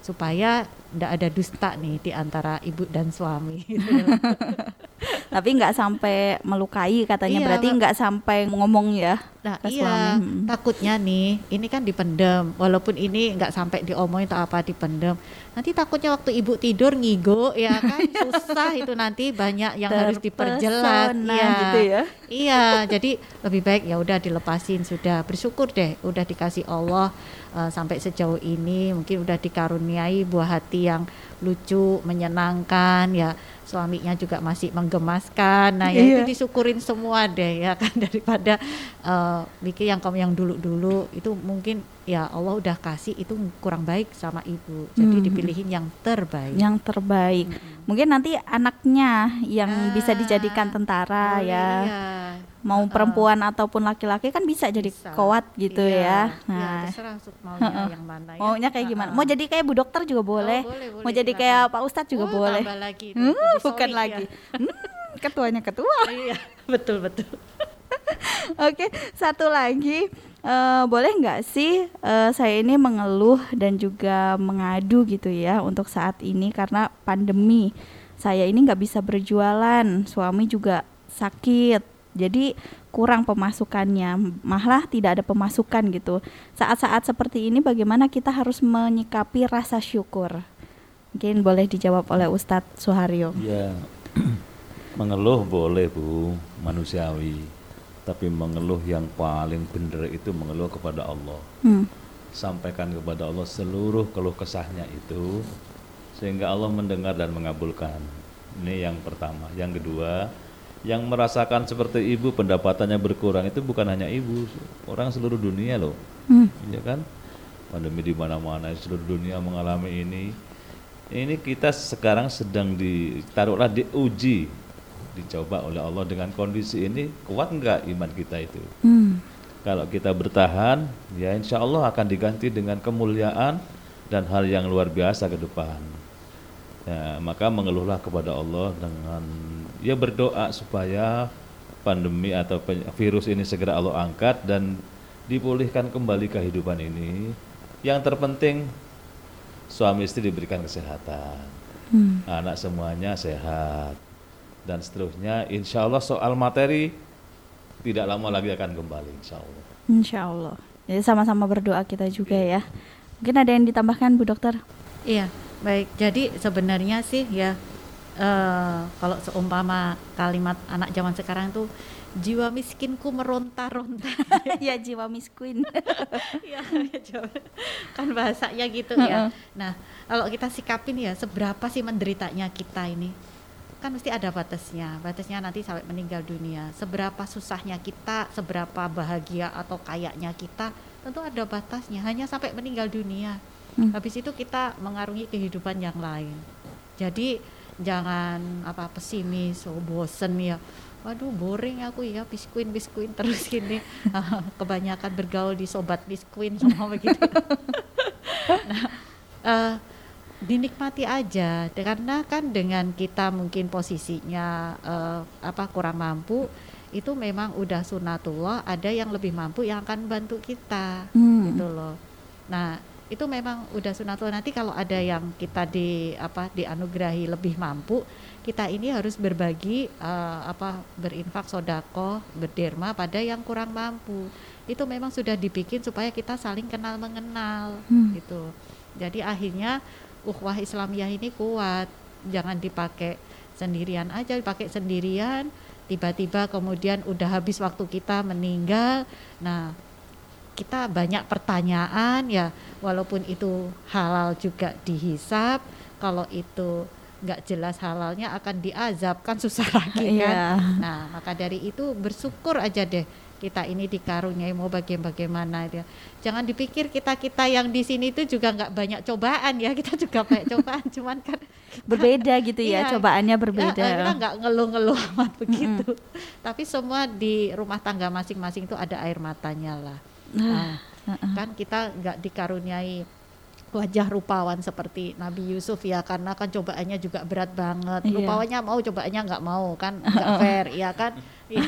supaya tidak ada dusta nih di antara ibu dan suami. *laughs* Tapi nggak sampai melukai katanya, iya, berarti nggak sampai ngomong ya. Nah iya, suami. takutnya nih, ini kan dipendem, walaupun ini nggak sampai diomongin atau apa dipendem. Nanti takutnya waktu ibu tidur ngigo ya kan *laughs* susah itu nanti banyak yang harus diperjelas. ya. gitu ya. Iya, jadi lebih baik ya udah dilepasin sudah bersyukur deh, udah dikasih Allah uh, sampai sejauh ini mungkin udah dikaruniai buah hati yang lucu, menyenangkan ya suaminya juga masih menggemaskan. Nah, ya iya. itu disyukurin semua deh ya kan *laughs* daripada uh, mikir yang kamu yang dulu-dulu itu mungkin ya Allah udah kasih itu kurang baik sama ibu. Jadi hmm. dipilihin yang terbaik. Yang terbaik. Hmm. Mungkin nanti anaknya yang ah, bisa dijadikan tentara oh, ya. Iya mau uh, perempuan ataupun laki-laki kan bisa jadi bisa. kuat gitu iya, ya. Nah, ya, maunya uh, yang mana ya. Maunya kayak gimana? Mau jadi kayak Bu Dokter juga boleh. Oh, boleh, boleh mau jadi kayak Pak Ustadz juga oh, boleh. lagi hmm, bukan ya. lagi. Hmm, ketuanya ketua. iya, betul betul. *laughs* Oke, satu lagi uh, boleh nggak sih uh, saya ini mengeluh dan juga mengadu gitu ya untuk saat ini karena pandemi saya ini nggak bisa berjualan, suami juga sakit, jadi kurang pemasukannya, malah tidak ada pemasukan gitu. Saat-saat seperti ini, bagaimana kita harus menyikapi rasa syukur? Mungkin boleh dijawab oleh Ustadz Suharyo. Ya, *clears throat* mengeluh boleh bu, manusiawi. Tapi mengeluh yang paling benar itu mengeluh kepada Allah. Hmm. Sampaikan kepada Allah seluruh keluh kesahnya itu sehingga Allah mendengar dan mengabulkan. Ini yang pertama. Yang kedua, yang merasakan seperti ibu pendapatannya berkurang itu bukan hanya ibu, orang seluruh dunia loh. Hmm. Ya kan? Pandemi di mana-mana seluruh dunia mengalami ini. Ini kita sekarang sedang ditaruhlah diuji, dicoba oleh Allah dengan kondisi ini kuat enggak iman kita itu? Hmm. Kalau kita bertahan, ya insya Allah akan diganti dengan kemuliaan dan hal yang luar biasa ke depan. Ya, maka mengeluhlah kepada Allah dengan ya berdoa supaya pandemi atau virus ini segera Allah angkat dan dipulihkan kembali kehidupan ini. Yang terpenting suami istri diberikan kesehatan, Hmm. anak semuanya sehat dan seterusnya. Insya Allah soal materi tidak lama lagi akan kembali, insya Allah. Insya Allah. Jadi sama-sama berdoa kita juga ya. Mungkin ada yang ditambahkan Bu Dokter? Iya, baik. Jadi sebenarnya sih ya eh, kalau seumpama kalimat anak zaman sekarang tuh jiwa miskinku meronta-ronta. *laughs* ya jiwa miskin. Iya, *laughs* jawab. kan bahasanya gitu ya. Nah, kalau kita sikapin ya seberapa sih menderitanya kita ini? Kan mesti ada batasnya. Batasnya nanti sampai meninggal dunia. Seberapa susahnya kita, seberapa bahagia atau kayaknya kita, tentu ada batasnya. Hanya sampai meninggal dunia. Hmm. Habis itu kita mengarungi kehidupan yang lain. Jadi jangan apa pesimis, oh bosen ya. Waduh boring aku ya biskuin biskuin terus gini. *laughs* Kebanyakan bergaul di sobat biskuin semua begitu. *laughs* nah, eh, dinikmati aja karena kan dengan kita mungkin posisinya eh, apa kurang mampu itu memang udah sunatullah ada yang lebih mampu yang akan bantu kita Hmm. gitu loh. Nah, itu memang udah sunatullah nanti kalau ada yang kita di apa dianugerahi lebih mampu, kita ini harus berbagi eh, apa berinfak sodako, berderma pada yang kurang mampu. Itu memang sudah dibikin supaya kita saling kenal mengenal Hmm. gitu. Jadi akhirnya ukhuwah Islamiyah ini kuat. Jangan dipakai sendirian aja, dipakai sendirian tiba-tiba kemudian udah habis waktu kita meninggal. Nah, kita banyak pertanyaan ya walaupun itu halal juga dihisap kalau itu nggak jelas halalnya akan diazab kan susah lagi kan Iya. nah maka dari itu bersyukur aja deh kita ini dikaruniai mau bagaimana dia. Jangan dipikir kita kita yang di sini itu juga nggak banyak cobaan ya. *laughs* Kita juga banyak cobaan cuman kan *laughs* Berbeda gitu ya, Iya. cobaannya Ya, berbeda. kita nggak ngeluh-ngeluh *laughs* amat begitu. Tapi semua di rumah tangga masing-masing itu ada air matanya lah. Nah, kan kita nggak dikaruniai wajah rupawan seperti Nabi Yusuf ya karena kan cobaannya juga berat banget. Iya. rupawannya mau cobaannya nggak mau kan? *laughs* Nggak fair ya kan? Iya.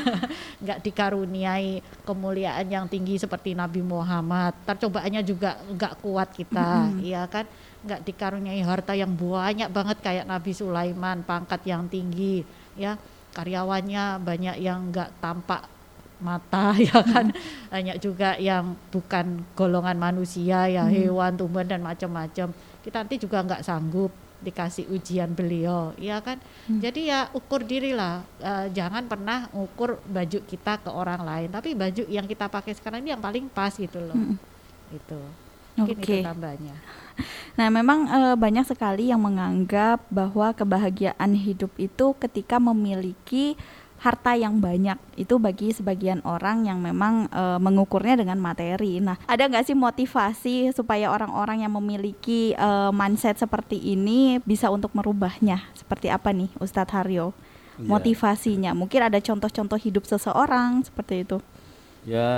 nggak dikaruniai kemuliaan yang tinggi seperti Nabi Muhammad. Ntar cobaannya juga nggak kuat kita ya kan? Nggak dikaruniai harta yang banyak banget kayak Nabi Sulaiman pangkat yang tinggi ya. Karyawannya banyak yang nggak tampak mata *laughs* ya kan? Banyak juga yang bukan golongan manusia ya hewan tumbuhan dan macam-macam. Kita nanti juga nggak sanggup dikasih ujian beliau ya kan? Jadi ya ukur diri lah. Eh, jangan pernah ukur baju kita ke orang lain. Tapi baju yang kita pakai sekarang ini yang paling pas gitu loh. Itu mungkin Oke. itu tambahnya. *laughs* Nah, memang eh, banyak sekali yang menganggap bahwa kebahagiaan hidup itu ketika memiliki harta yang banyak. Itu bagi sebagian orang yang memang eh, mengukurnya dengan materi. Nah, ada nggak sih motivasi supaya orang-orang yang memiliki eh, mindset seperti ini bisa untuk merubahnya? Seperti apa nih, Ustadz Haryo? Iya. Motivasinya, mungkin ada contoh-contoh hidup seseorang seperti itu. Ya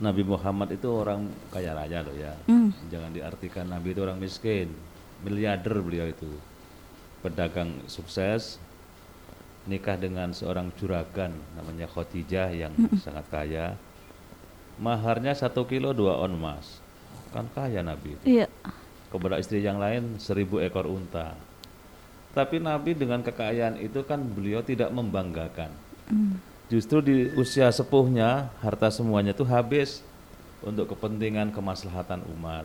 Nabi Muhammad itu orang kaya raya loh ya. Hmm. Jangan diartikan Nabi itu orang miskin. Miliarder beliau itu. Pedagang sukses, nikah dengan seorang juragan namanya Khadijah yang sangat kaya. Maharnya satu kilo dua on emas. Kan kaya Nabi itu. Iya. Kepada istri yang lain seribu ekor unta. Tapi Nabi dengan kekayaan itu kan beliau tidak membanggakan. Hmm. Justru di usia sepuhnya harta semuanya itu habis untuk kepentingan kemaslahatan umat.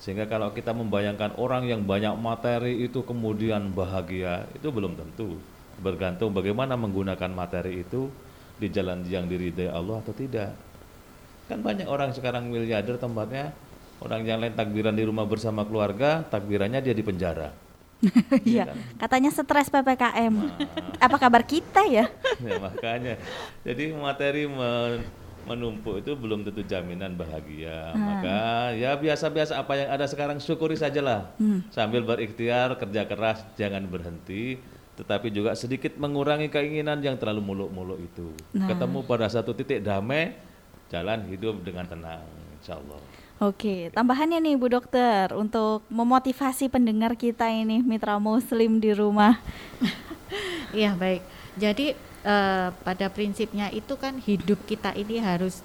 Sehingga kalau kita membayangkan orang yang banyak materi itu kemudian bahagia, itu belum tentu. Bergantung bagaimana menggunakan materi itu di jalan yang diridai Allah atau tidak. Kan banyak orang sekarang miliarder tempatnya orang yang lain takbiran di rumah bersama keluarga, takbirannya dia di penjara. *laughs* Iya, kan? katanya stres PPKM. *laughs* Apa kabar kita ya? *laughs* ya makanya. Jadi materi men- menumpuk itu belum tentu jaminan bahagia. Maka ya biasa-biasa apa yang ada sekarang syukuri sajalah. Sambil berikhtiar, kerja keras, jangan berhenti. Tetapi juga sedikit mengurangi keinginan yang terlalu muluk-muluk itu. Ketemu pada satu titik damai, jalan hidup dengan tenang, insya Allah. Oke, tambahannya nih Bu Dokter untuk memotivasi pendengar kita ini mitra muslim di rumah. *laughs* Iya baik. Jadi eh, pada prinsipnya itu kan hidup kita ini harus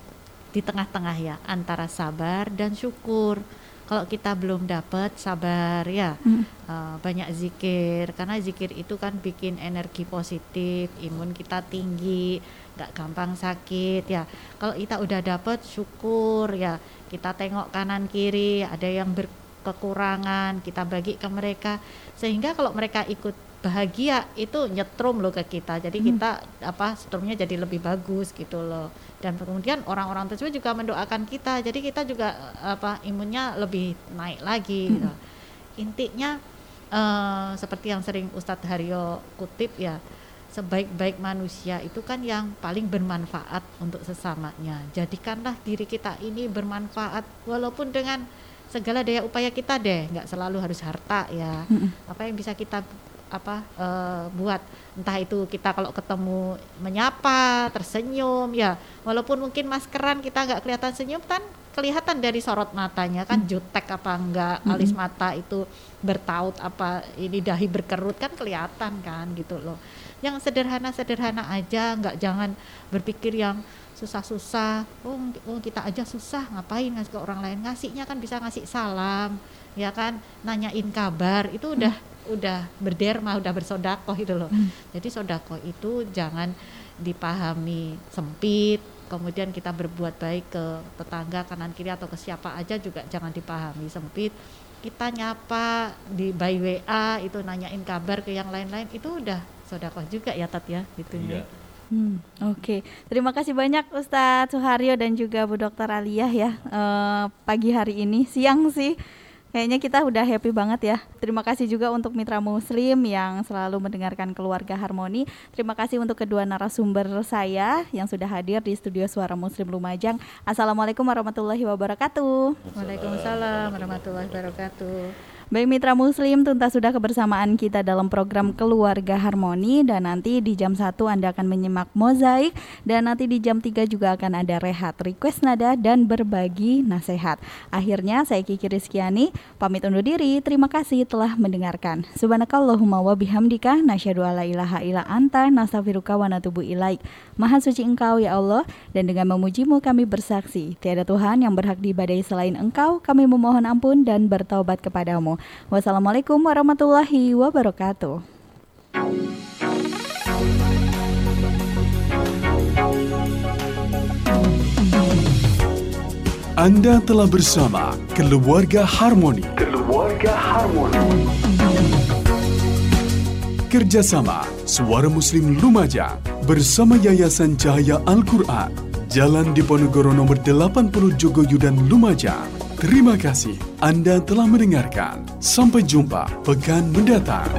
di tengah-tengah ya antara sabar dan syukur. Kalau kita belum dapat sabar ya. Eh, banyak zikir. Karena zikir itu kan bikin energi positif, imun kita tinggi, nggak gampang sakit ya. Kalau kita udah dapat syukur ya. Kita tengok kanan kiri ada yang berkekurangan kita bagi ke mereka. Sehingga kalau mereka ikut bahagia itu nyetrum loh ke kita. Jadi kita apa setrumnya jadi lebih bagus gitu loh. Dan kemudian orang-orang tersebut juga mendoakan kita. Jadi kita juga eh, apa imunnya lebih naik lagi gitu. intinya eh, seperti yang sering Ustadz Haryo kutip ya sebaik-baik manusia itu kan yang paling bermanfaat untuk sesamanya. Jadikanlah diri kita ini bermanfaat walaupun dengan segala daya upaya kita deh. Nggak selalu harus harta ya. Apa yang bisa kita apa eh, buat entah itu kita kalau ketemu menyapa tersenyum ya. Walaupun mungkin maskeran kita nggak kelihatan senyum kan kelihatan dari sorot matanya kan jutek apa enggak alis mata itu bertaut apa ini dahi berkerut kan kelihatan kan gitu loh. Yang sederhana-sederhana aja nggak jangan berpikir yang susah-susah oh, oh kita aja susah ngapain ngasih ke orang lain? Ngasihnya kan bisa ngasih salam ya kan nanyain kabar itu udah udah berderma udah bersodakoh itu loh jadi sodakoh itu jangan dipahami sempit kemudian kita berbuat baik ke tetangga kanan kiri atau ke siapa aja juga jangan dipahami sempit kita nyapa di by WA itu nanyain kabar ke yang lain-lain itu udah sodakoh juga ya Tat ya gitu Iya. ya. Hmm, Oke, terima kasih banyak Ustadz Suharyo dan juga Bu Dokter Aliyah ya eh, pagi hari ini siang sih. Kayaknya kita udah happy banget ya. Terima kasih juga untuk mitra muslim yang selalu mendengarkan keluarga harmoni. Terima kasih untuk kedua narasumber saya yang sudah hadir di studio Suara Muslim Lumajang. Assalamualaikum warahmatullahi wabarakatuh. Waalaikumsalam warahmatullahi wabarakatuh. Baik mitra muslim, tuntas sudah kebersamaan kita dalam program Keluarga Harmoni dan nanti di jam 1 Anda akan menyimak mozaik dan nanti di jam 3 juga akan ada rehat, request nada dan berbagi nasihat. Akhirnya saya Kiki Rizkyani pamit undur diri. Terima kasih telah mendengarkan. Subhanakallahumma wa bihamdika nasyhadu ilaha illa anta nastaghfiruka wa natubu ilaik. Maha suci Engkau ya Allah dan dengan memujimu kami bersaksi tiada Tuhan yang berhak diibadahi selain Engkau. Kami memohon ampun dan bertaubat kepadamu. Wassalamualaikum warahmatullahi wabarakatuh. Anda telah bersama Keluarga Harmoni. Keluarga Harmoni. Kerjasama Suara Muslim Lumajang bersama Yayasan Cahaya Al-Quran. Jalan Diponegoro nomor 80 Jogoyudan Lumajang. Terima kasih Anda telah mendengarkan. Sampai jumpa pekan mendatang.